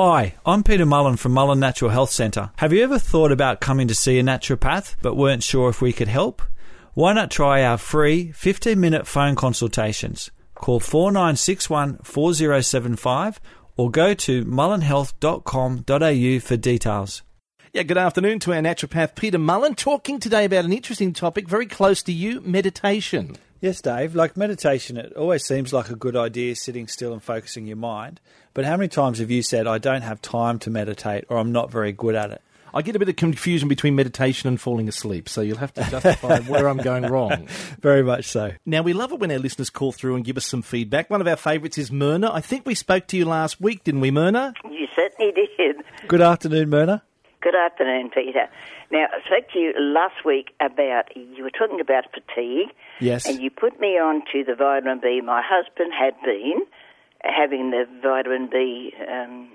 Hi, I'm Peter Mullen from Mullen Natural Health Centre. Have you ever thought about coming to see a naturopath but weren't sure if we could help? Why not try our free 15 minute phone consultations? Call 4961 4075 or go to mullenhealth.com.au for details. Yeah, good afternoon to our naturopath Peter Mullen, talking today about an interesting topic very close to you meditation. Yes, Dave. Like meditation, it always seems like a good idea sitting still and focusing your mind. But how many times have you said, I don't have time to meditate or I'm not very good at it? I get a bit of confusion between meditation and falling asleep, so you'll have to justify where I'm going wrong. Very much so. Now, we love it when our listeners call through and give us some feedback. One of our favourites is Myrna. I think we spoke to you last week, didn't we, Myrna? You certainly did. Good afternoon, Myrna. Good afternoon, Peter. Now, I spoke to you last week about, you were talking about fatigue. Yes. And you put me on to the vitamin B. My husband had been having the vitamin B um,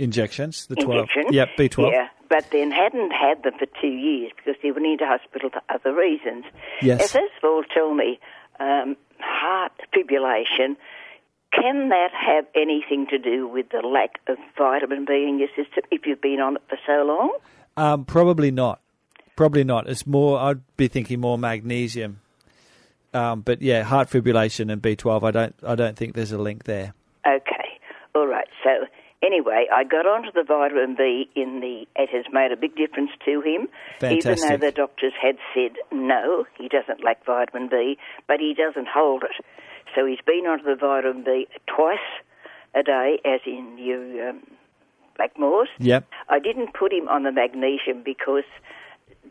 Injections, the 12. injection. Yep, B12. Yeah, but then hadn't had them for two years because he went into hospital for other reasons. Yes. First of all, tell me, um, heart fibrillation, can that have anything to do with the lack of vitamin B in your system if you've been on it for so long? Um, probably not. Probably not. It's more, I'd be thinking more magnesium. Um, but yeah, heart fibrillation and B12, I don't, I don't think there's a link there. Okay, all right. So anyway, I got onto the vitamin B in the. It has made a big difference to him, even though the doctors had said no, he doesn't lack vitamin B, but he doesn't hold it. So he's been onto the vitamin B twice a day, as in you um, Blackmores. Yep. I didn't put him on the magnesium because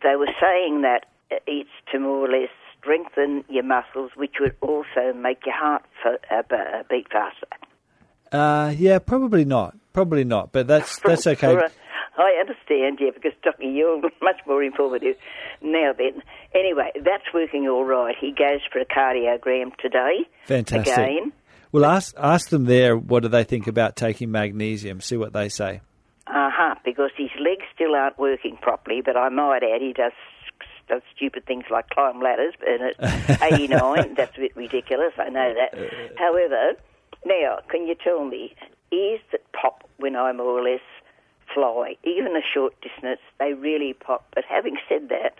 they were saying that it's to more or less strengthen your muscles, which would also make your heart uh, uh, beat faster. Uh, yeah, probably not. Probably not. But that's that's okay. I understand, yeah, because Doctor, you're much more informative. Now then, anyway, that's working all right. He goes for a cardiogram today. Fantastic. Again. Well, ask ask them there. What do they think about taking magnesium? See what they say. Uh huh. Because his legs still aren't working properly, but I might add he does does stupid things like climb ladders. And at 89, that's a bit ridiculous. I know that. However, now can you tell me ears that pop when I more or less fly, even a short distance, they really pop. But having said that,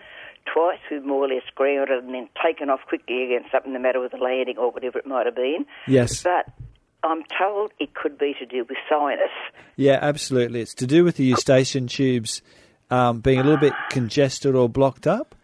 twice we've more or less grounded and then taken off quickly again, something the matter with the landing or whatever it might have been. Yes. But I'm told it could be to do with sinus. Yeah, absolutely. It's to do with the eustachian tubes um, being a little bit congested or blocked up.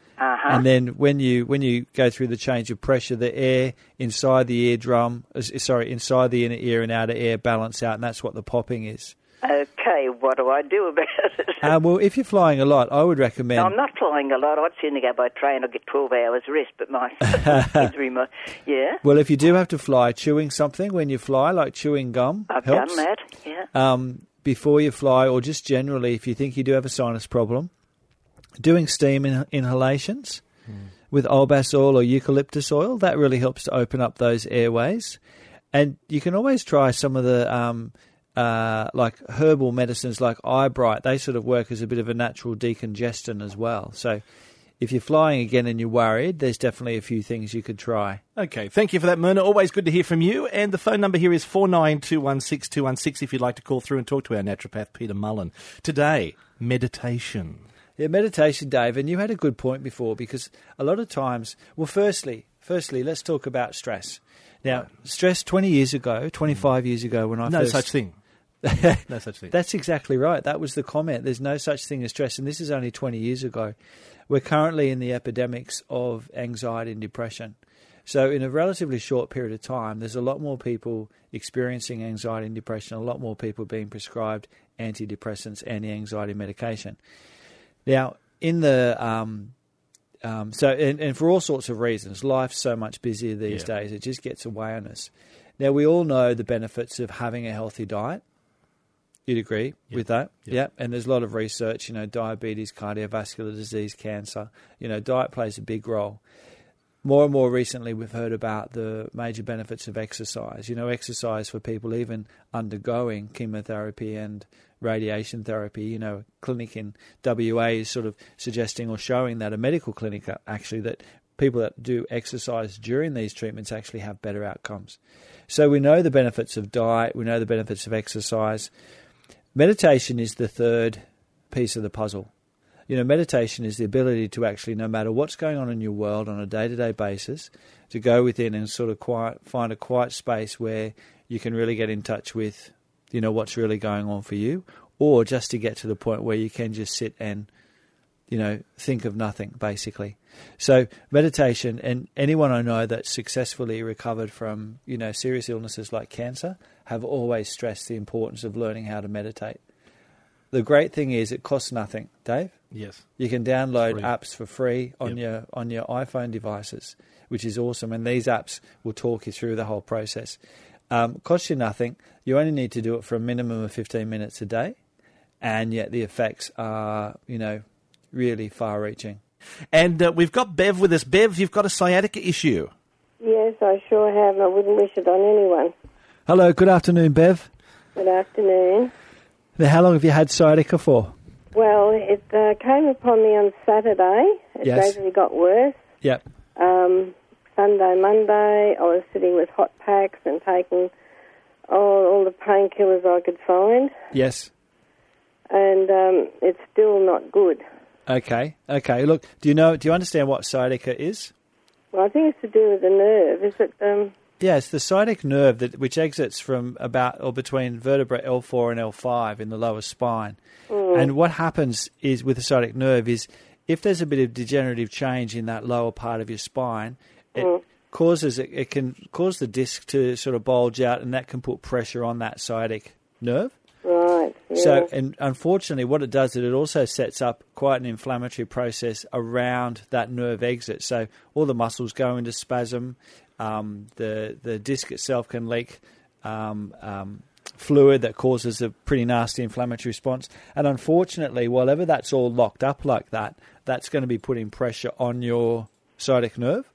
Uh-huh. And then when you when you go through the change of pressure, the air inside the eardrum, sorry, inside the inner ear and outer ear balance out, and that's what the popping is. Okay, what do I do about it? Uh, well, if you're flying a lot, I would recommend. No, I'm not flying a lot. I'd sooner go by train or get 12 hours rest, but my kids are my... Yeah, Well, if you do have to fly, chewing something when you fly, like chewing gum, I've helps. done that, yeah. um, before you fly, or just generally, if you think you do have a sinus problem, doing steam in- inhalations with Olbas oil or eucalyptus oil that really helps to open up those airways. And you can always try some of the um, uh, like herbal medicines, like Eyebright. They sort of work as a bit of a natural decongestant as well. So. If you're flying again and you're worried, there's definitely a few things you could try. Okay, thank you for that, Myrna. Always good to hear from you. And the phone number here is 49216216 if you'd like to call through and talk to our naturopath, Peter Mullen. Today, meditation. Yeah, meditation, Dave, and you had a good point before because a lot of times, well, firstly, firstly, let's talk about stress. Now, stress twenty years ago, mm. twenty five years ago, when I No first, such thing. No such thing. That's exactly right. That was the comment. There's no such thing as stress, and this is only 20 years ago. We're currently in the epidemics of anxiety and depression. So, in a relatively short period of time, there's a lot more people experiencing anxiety and depression, a lot more people being prescribed antidepressants, anti anxiety medication. Now, in the um, um, so and, and for all sorts of reasons, life's so much busier these Yeah. days; it just gets away on us. Now, we all know the benefits of having a healthy diet. You'd agree with that, Yep. yeah. And there's a lot of research, you know, diabetes, cardiovascular disease, cancer. You know, diet plays a big role. More and more recently, we've heard about the major benefits of exercise. You know, exercise for people even undergoing chemotherapy and radiation therapy. You know, a clinic in WA is sort of suggesting or showing that a medical clinic uh, actually that people that do exercise during these treatments actually have better outcomes. So we know the benefits of diet, we know the benefits of exercise. meditation is the third piece of the puzzle. You know, meditation is the ability to actually, no matter what's going on in your world on a day to day basis, to go within and sort of quiet, find a quiet space where you can really get in touch with, you know, what's really going on for you, or just to get to the point where you can just sit and, you know, think of nothing, basically. So meditation, and anyone I know that's successfully recovered from, you know, serious illnesses like cancer, have always stressed the importance of learning how to meditate. The great thing is it costs nothing, Dave. Yes. You can download Free. apps for free on Yep. your on your iPhone devices, which is awesome. And these apps will talk you through the whole process. Um, costs you nothing. You only need to do it for a minimum of fifteen minutes a day, and yet the effects are you know really far-reaching. And uh, we've got Bev with us. Bev, you've got a sciatica issue. Yes, I sure have. I wouldn't wish it on anyone. Hello, good afternoon, Bev. Good afternoon. Now, how long have you had sciatica for? Well, it uh, came upon me on Saturday. It Yes. gradually got worse. Yep. Um, Sunday, Monday, I was sitting with hot packs and taking all, all the painkillers I could find, Yes. and um, it's still not good. Okay. Okay. Look, do you know? Do you understand what sciatica is? Well, I think it's to do with the nerve. Is it? Um, Yeah, it's the sciatic nerve that which exits from about or between vertebra L4 and L5 in the lower spine. And what happens is with the sciatic nerve is if there's a bit of degenerative change in that lower part of your spine, it causes it, it can cause the disc to sort of bulge out, and that can put pressure on that sciatic nerve. right. Yeah. So, and unfortunately, what it does is it also sets up quite an inflammatory process around that nerve exit. So, all the muscles go into spasm. Um, the the disc itself can leak um, um, fluid that causes a pretty nasty inflammatory response. And unfortunately, whatever that's all locked up like that, that's going to be putting pressure on your sciatic nerve.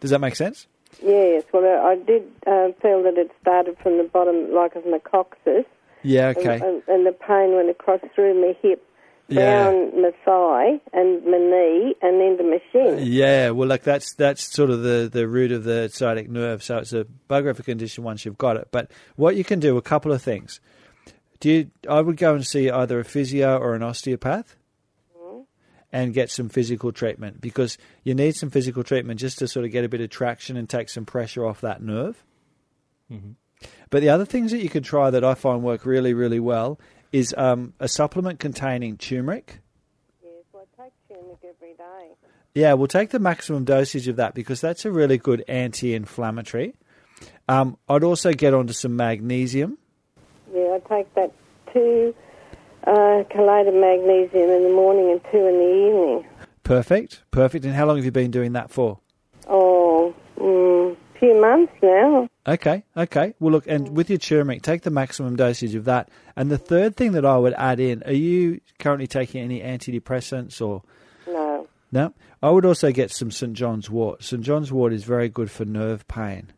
Does that make sense? Yes. Well, I I did uh, feel that it started from the bottom, like of my coccyx. Yeah. Okay. And, and the pain went across through my hip, Yeah. down my thigh, and my knee, and into my shin. Yeah, well, like that's that's sort of the, the root of the sciatic nerve. So it's a bugger of a condition once you've got it. But what you can do, a couple of things. Do you? I would go and see either a physio or an osteopath, and get some physical treatment because you need some physical treatment just to sort of get a bit of traction and take some pressure off that nerve. But the other things that you could try that I find work really, really well is um, a supplement containing turmeric. Yes, well, I take turmeric every day. Yeah, we'll take the maximum dosage of that because that's a really good anti-inflammatory. Um, I'd also get onto some magnesium. Yeah, I take that two uh, chelated magnesium in the morning and two in the evening. Perfect, perfect. And how long have you been doing that for? Oh, mm, few months now. Okay, okay. Well, look, and with your turmeric, take the maximum dosage of that. And the third thing that I would add in: Are you currently taking any antidepressants or No. no? I would also get some St John's Wort. St John's Wort is very good for nerve pain.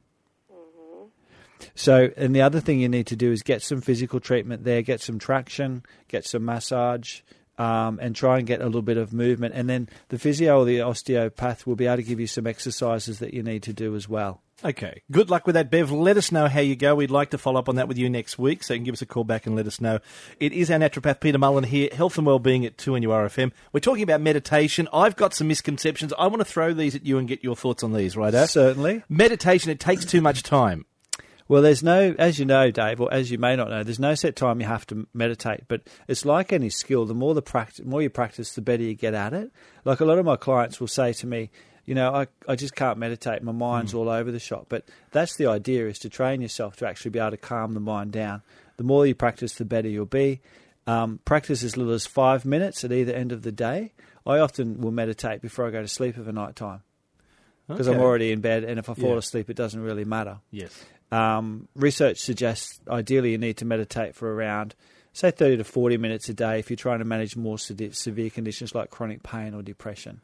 So, and the other thing you need to do is get some physical treatment there, get some traction, get some massage, um, and try and get a little bit of movement. And then the physio or the osteopath will be able to give you some exercises that you need to do as well. Okay. Good luck with that, Bev. Let us know how you go. We'd like to follow up on that with you next week, so you can give us a call back and let us know. It is our naturopath, Peter Mullen, here, Health and Wellbeing at 2NURFM. We're talking about meditation. I've got some misconceptions. I want to throw these at you and get your thoughts on these, right? Certainly. Meditation, it takes too much time. Well, there's no, as you know, Dave, or as you may not know, there's no set time you have to meditate. But it's like any skill. The more the practice, more you practice, the better you get at it. Like a lot of my clients will say to me, you know, I, I just can't meditate. My mind's all over the shop. But that's the idea: is to train yourself to actually be able to calm the mind down. The more you practice, the better you'll be. Um, practice as little as five minutes at either end of the day. I often will meditate before I go to sleep of a night time because I'm already in bed, and if I fall Yeah. asleep, it doesn't really matter. Yes. Um, research suggests ideally you need to meditate for around, say, 30 to 40 minutes a day if you're trying to manage more severe conditions like chronic pain or depression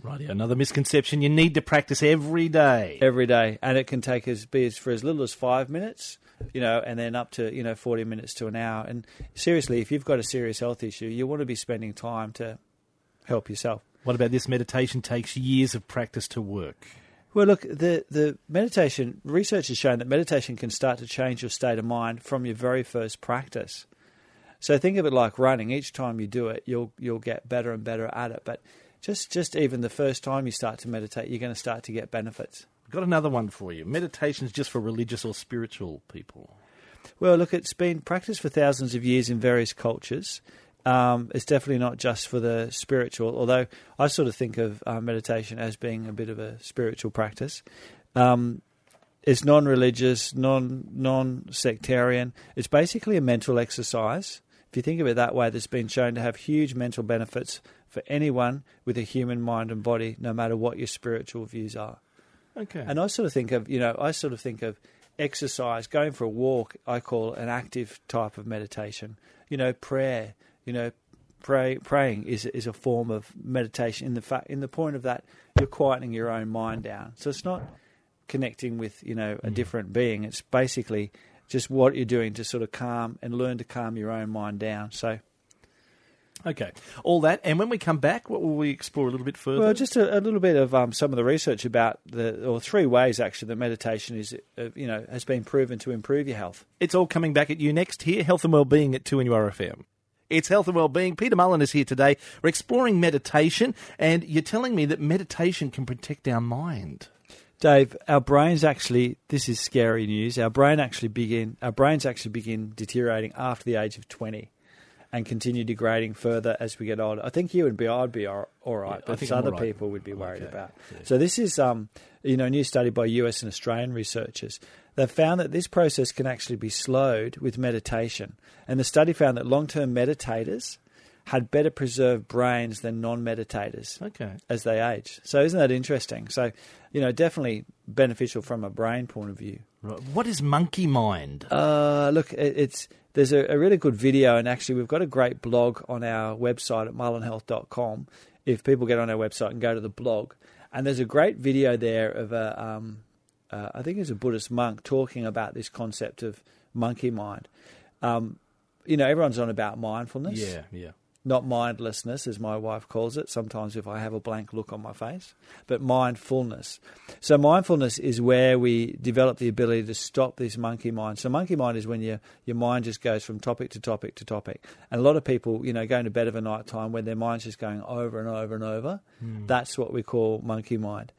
Right. Another misconception. You need to practice every day. every day. And it can take as be as for as little as five minutes, you know, and then up to you know 40 minutes to an hour. And seriously, if you've got a serious health issue, you want to be spending time to help yourself. What about this? Meditation takes years of practice to work. Well, look, the, the meditation research has shown that meditation can start to change your state of mind from your very first practice. So think of it like running. Each time you do it, you'll you'll get better and better at it. But just just even the first time you start to meditate, you're going to start to get benefits. Got another one for you. Meditation is just for religious or spiritual people. Well, look, it's been practiced for thousands of years in various cultures. Um, it's definitely not just for the spiritual, although I sort of think of uh, meditation as being a bit of a spiritual practice. Um, it's non-religious, non non-sectarian. It's basically a mental exercise. If you think of it that way, that's been shown to have huge mental benefits for anyone with a human mind and body, no matter what your spiritual views are. Okay. And I sort of think of, you know, I sort of think of exercise, going for a walk, I call an active type of meditation. You know, prayer, you know, pray, praying is is a form of meditation in the fact in the point of that you're quietening your own mind down. So it's not connecting with, you know, a different being. It's basically just what you're doing to sort of calm and learn to calm your own mind down. So okay. All that. And when we come back, what will we explore a little bit further? Well, just a, a little bit of um, some of the research about the, or three ways actually that meditation is, uh, you know, has been proven to improve your health. It's all coming back at you next here, Health and Wellbeing at 2NURFM. It's Health and well-being. Peter Mullen is here today. We're exploring meditation, and you're telling me that meditation can protect our mind. Dave, our brains actually, this is scary news. Our brain actually begin, our brains actually begin deteriorating after the age of 20 and continue degrading further as we get older. I think you would be, I'd be all, all right, Yeah, I but think other right. people would be worried Okay, about. yeah. So this is, um, you know, a new study by US and Australian researchers. They've found that this process can actually be slowed with meditation. And the study found that long-term meditators had better preserved brains than non-meditators Okay. as they age. So isn't that interesting? So, you know, definitely beneficial from a brain point of view. Right. What is monkey mind? Uh, look, it's there's a, a really good video, and actually we've got a great blog on our website at mullenhealth.com. If people get on our website and go to the blog, and there's a great video there of a, um, uh, I think it's a Buddhist monk talking about this concept of monkey mind. Um, you know, everyone's on about mindfulness yeah, yeah. Not mindlessness, as my wife calls it, sometimes if I have a blank look on my face, but mindfulness. So, mindfulness is where we develop the ability to stop this monkey mind. So, monkey mind is when your, your mind just goes from topic to topic to topic. And a lot of people, you know, going to bed of a night time when their mind's just going over and over and over, that's what we call monkey mind.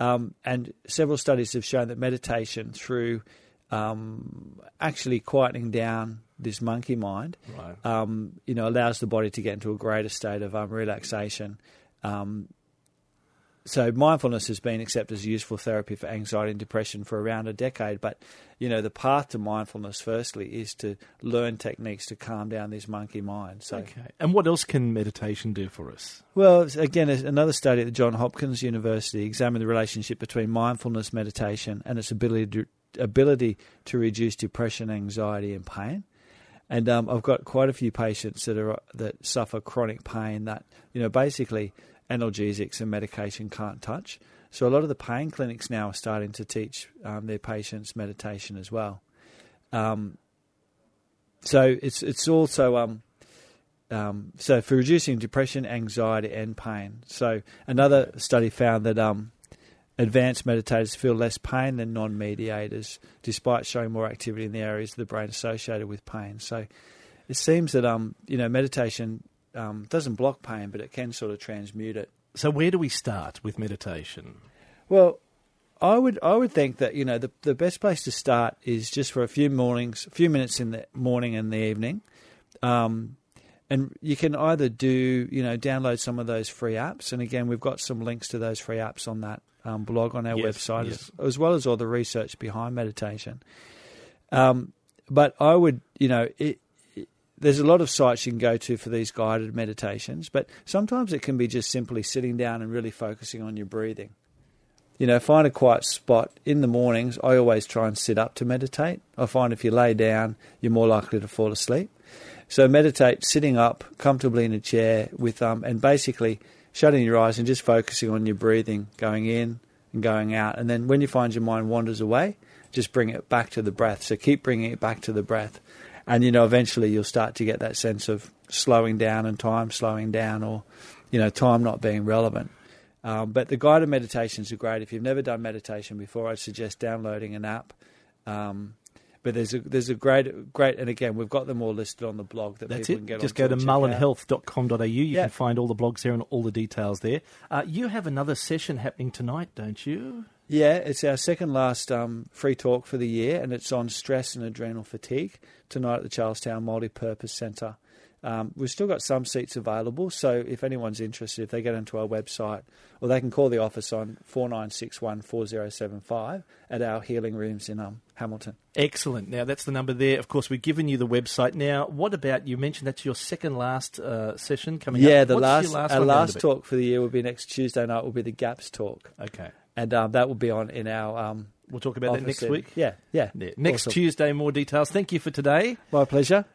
Um, and several studies have shown that meditation through um, actually quietening down this monkey mind Right. um, you know, allows the body to get into a greater state of um, relaxation. Um, so mindfulness has been accepted as a useful therapy for anxiety and depression for around a decade. But you know, the path to mindfulness, firstly, is to learn techniques to calm down this monkey mind. So, Okay. And what else can meditation do for us? well, again, another study at the John Hopkins University examined the relationship between mindfulness meditation and its ability to, ability to reduce depression, anxiety, and pain. And um, I've got quite a few patients that are that suffer chronic pain that you know basically analgesics and medication can't touch. So a lot of the pain clinics now are starting to teach um, their patients meditation as well. Um, so it's it's also um, um, so for reducing depression, anxiety, and pain. So another study found that um, advanced meditators feel less pain than non-mediators, despite showing more activity in the areas of the brain associated with pain. So it seems that um, you know meditation um, doesn't block pain, but it can sort of transmute it. So, where do we start with meditation? Well, I would I would think that you know the the best place to start is just for a few mornings, a few minutes in the morning and the evening, um, and you can either do you know download some of those free apps, and again we've got some links to those free apps on that um, blog on our Yes, website yes. as, as well as all the research behind meditation. Um, but I would you know it, it- there's a lot of sites you can go to for these guided meditations, but sometimes it can be just simply sitting down and really focusing on your breathing you know, find a quiet spot. In the mornings, I always try and sit up to meditate. I find if you lay down, you're more likely to fall asleep. So meditate sitting up comfortably in a chair with um, and basically shutting your eyes and just focusing on your breathing, going in and going out. And then when you find your mind wanders away, just bring it back to the breath. So keep bringing it back to the breath, and you know eventually you'll start to get that sense of slowing down and time slowing down, or you know time not being relevant. Um, but the guided meditations are great. If you've never done meditation before, I'd suggest downloading an app. Um, But there's a there's a great great and again we've got them all listed on the blog that That's people it. can get Just go to and check out. mullenhealth.com.au. You Yeah. can find all the blogs there and all the details there. Uh, you have another session happening tonight, don't you? Yeah, it's our second last um, free talk for the year, and it's on stress and adrenal fatigue tonight at the Charlestown Multi-Purpose Centre. Um, we've still got some seats available, so if anyone's interested, if they get onto our website, or they can call the office on four nine six one four zero seven five at our healing rooms in um, Hamilton. Excellent. Now, that's the number there. Of course, we've given you the website. Now, what about, you mentioned that's your second last uh, session coming yeah, up. the What's last, last our last talk for the year will be next Tuesday night. Will be the Gaps talk, Okay. And um, that will be on in our um, We'll talk about that next week. Yeah, yeah. Yeah. Next Awesome. Tuesday, more details. Thank you for today. My pleasure.